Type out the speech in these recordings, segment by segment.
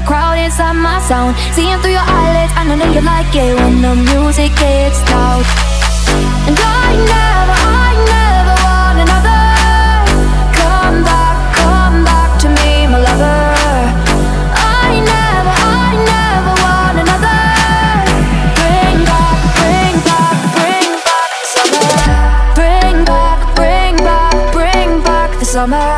the crowd inside my sound. Seeing through your eyelids, I know you like it when the music gets loud. And I never, I never want another. Come back, come back to me, my lover. Summer.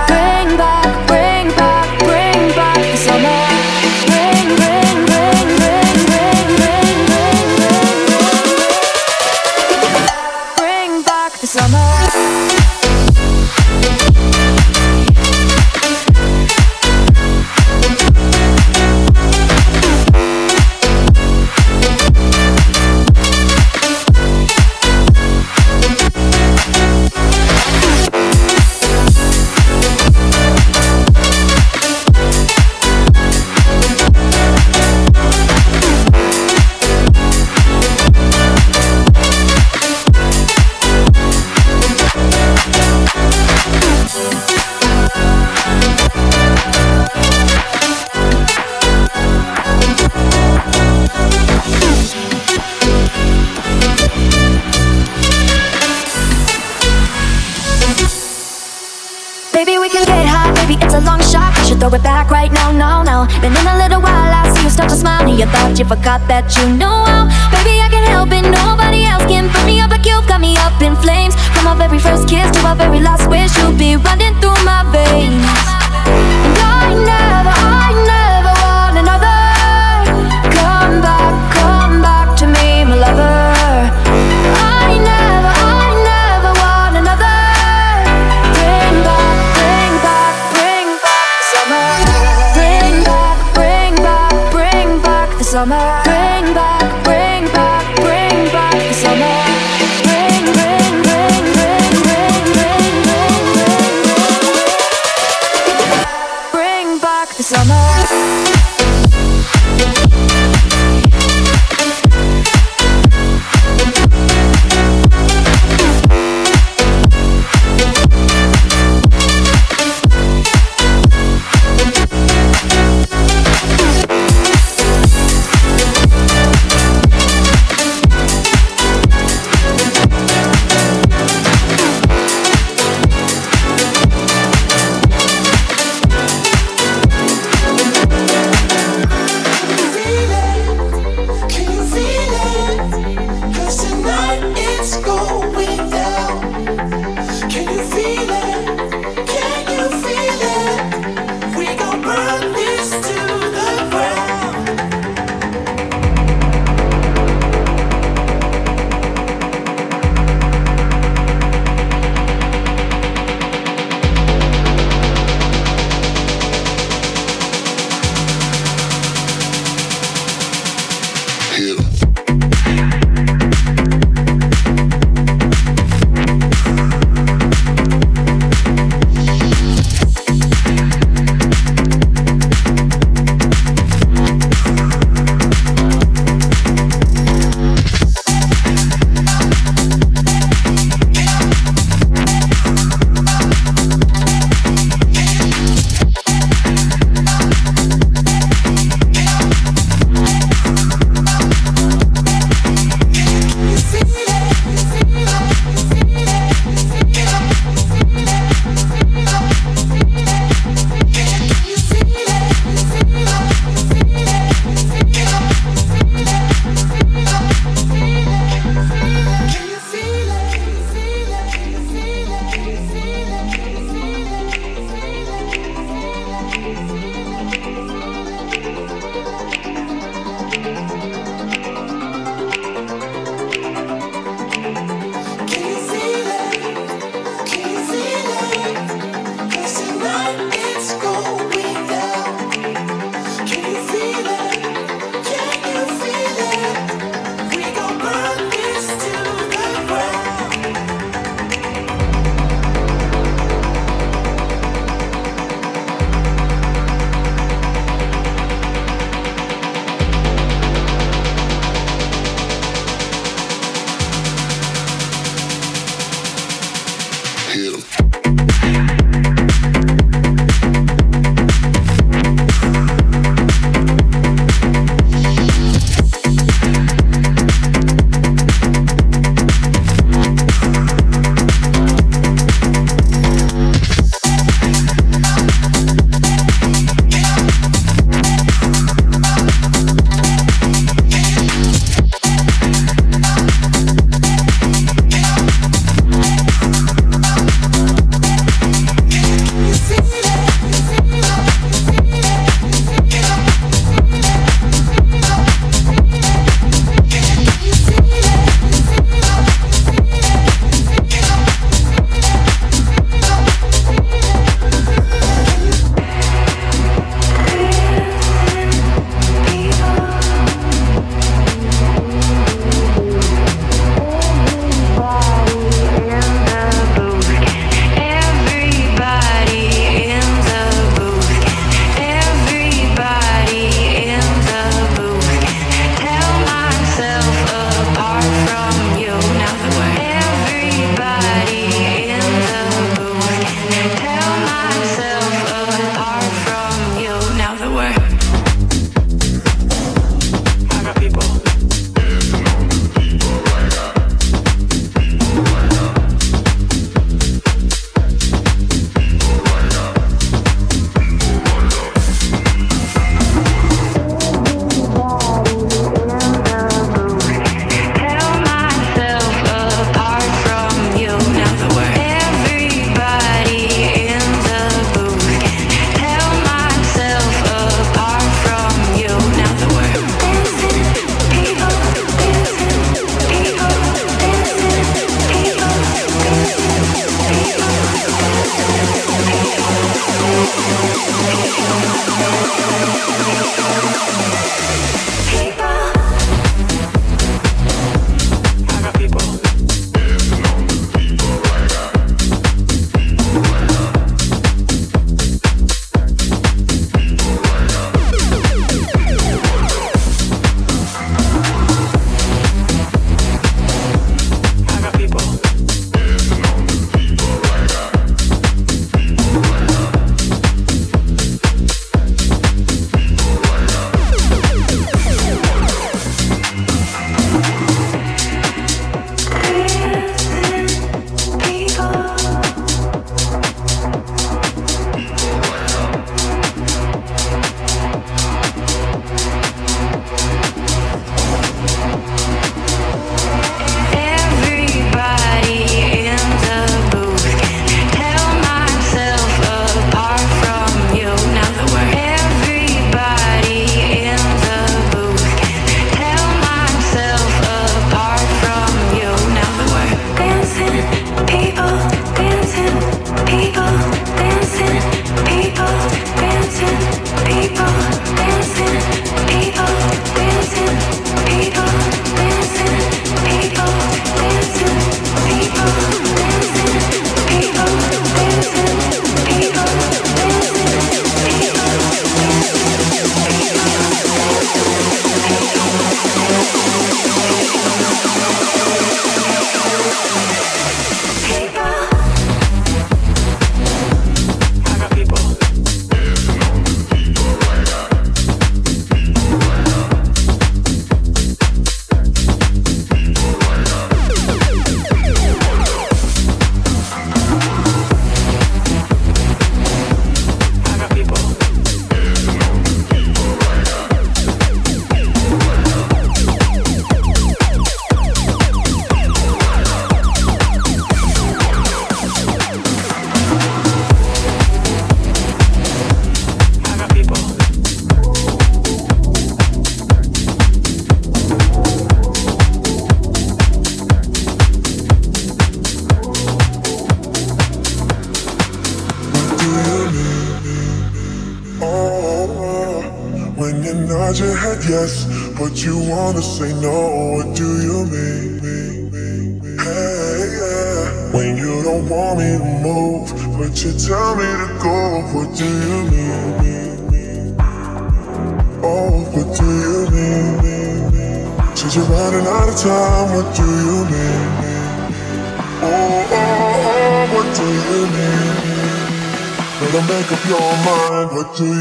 Say no. What do you mean? Hey, yeah. When you don't want me to move, but you tell me to go. What do you mean? Oh, what do you mean? Since you're running out of time, what do you mean? Oh, oh, oh, what do you mean? Better make up your mind, what do you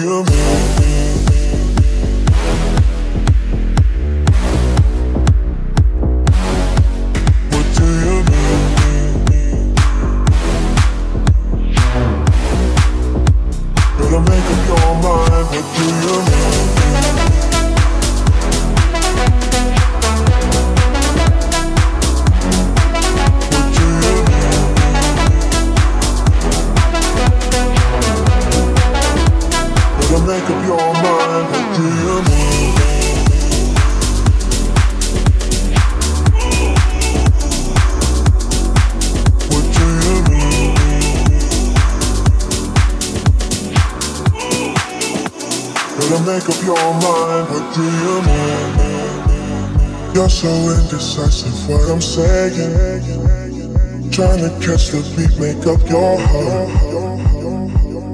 so indecisive what I'm saying. Trying to catch the beat, make up your heart.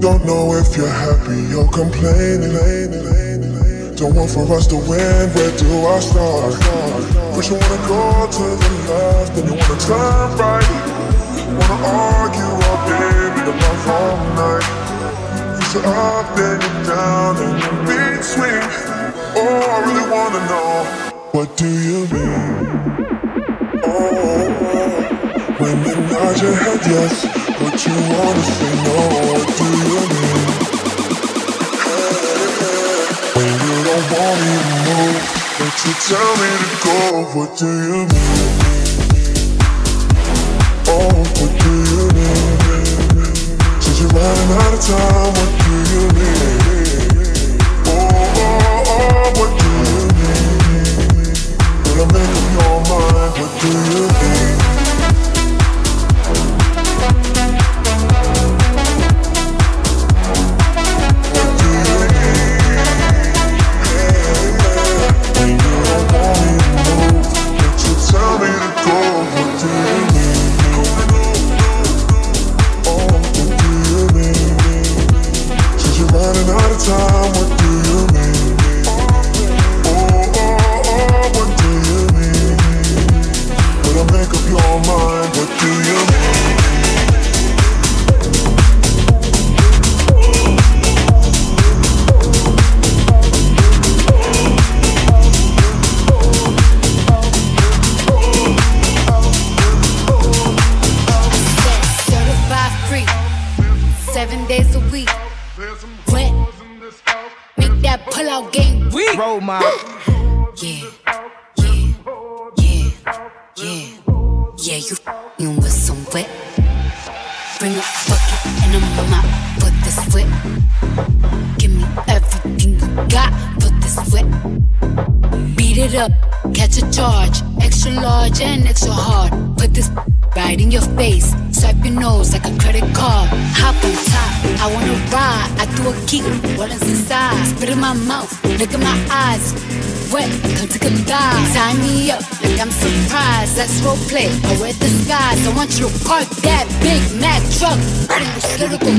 Don't know if you're happy or complaining. Don't want for us to win, where do I start? First you wanna go to the left, then you wanna turn right. You Wanna argue all day, make a love all night. First you're up, then you're down, and in between. Oh, I really wanna know. What do you mean? Nod your head yes, but you wanna say no. What do you mean? When you don't want me to move, but you tell me to go. What do you mean? Oh, what do you mean? Since you're running out of time, what do you mean? Oh, oh, oh, oh what Mac truck. Bring this lyrical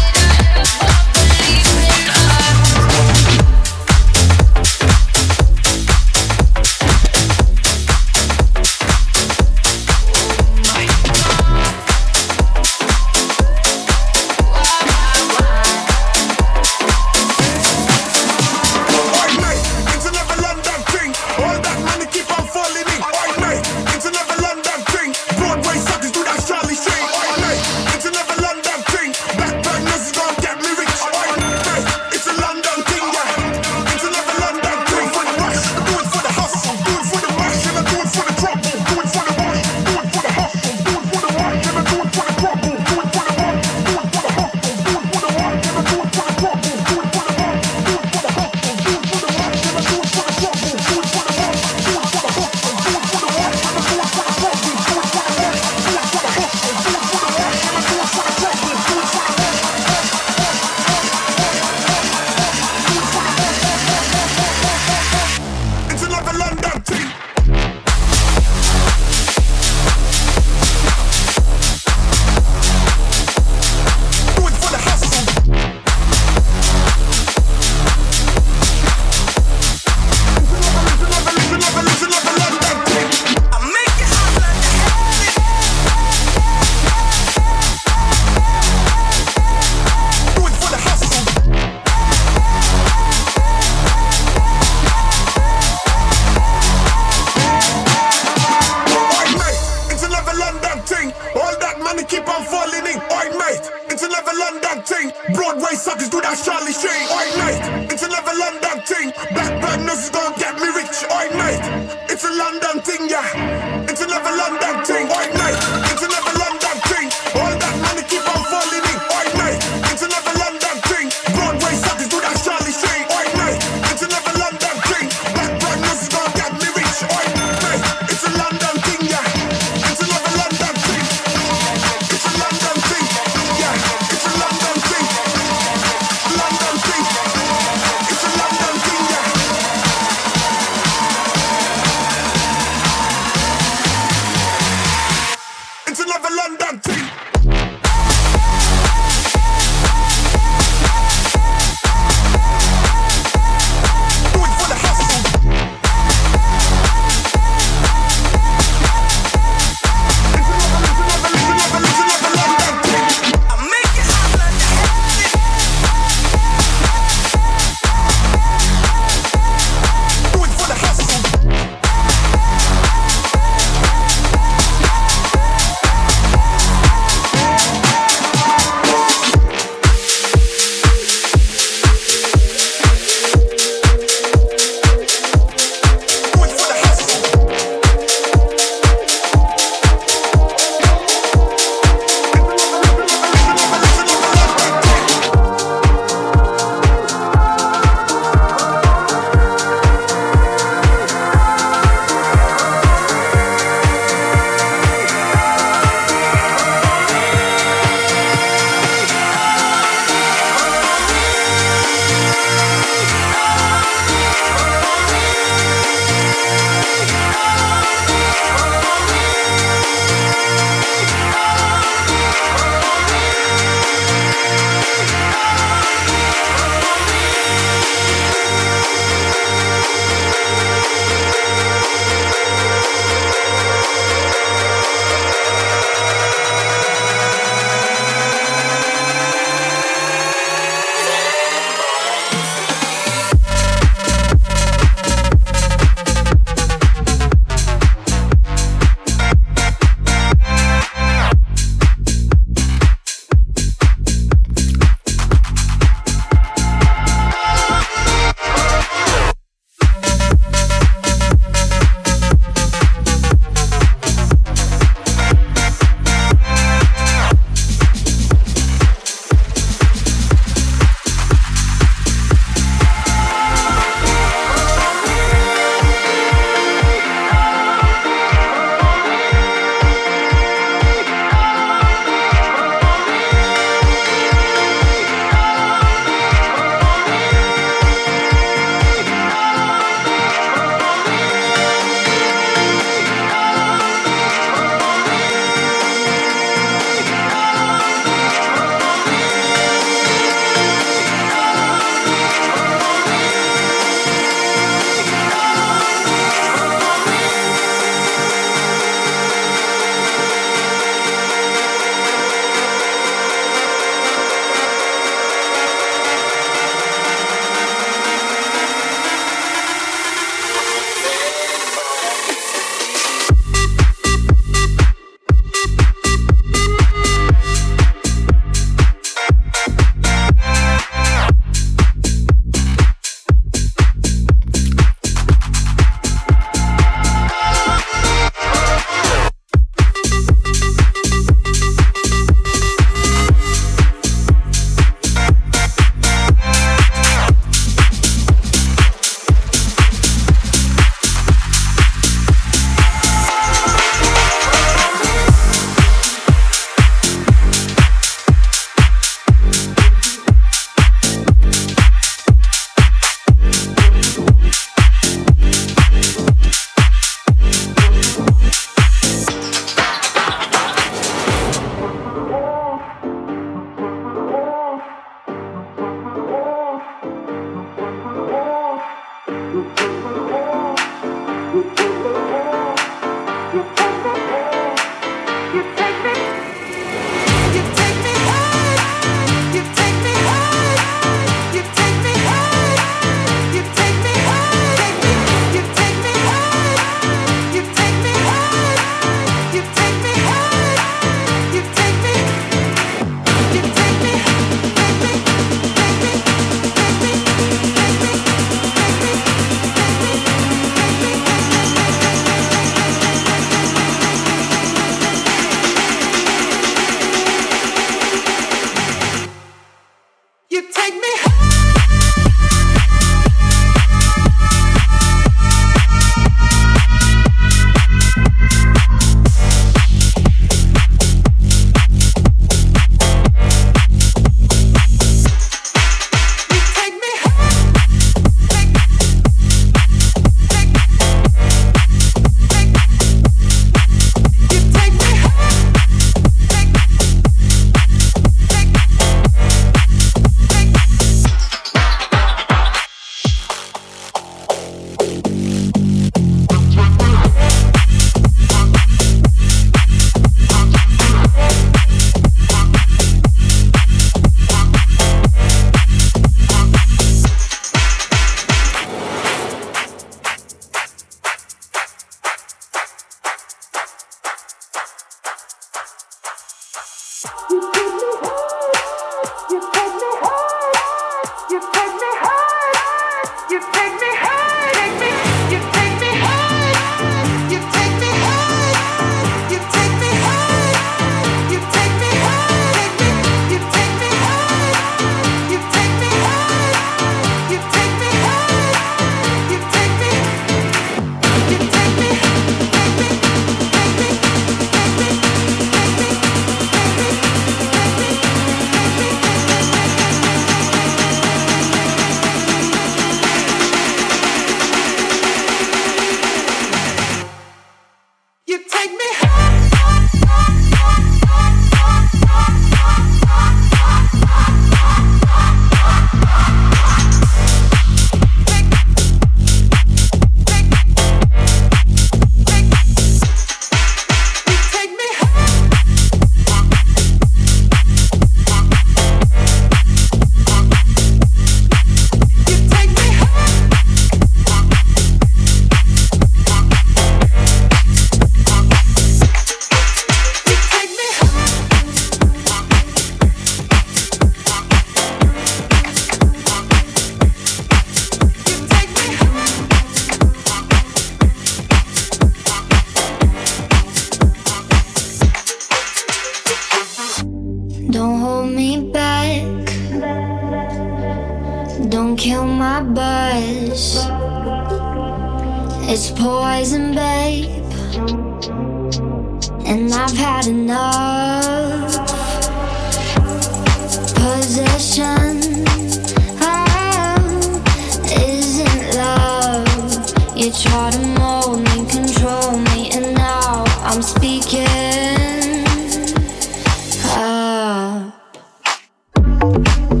Música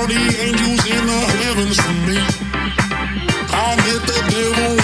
all the angels in the heavens for me. I'll the devil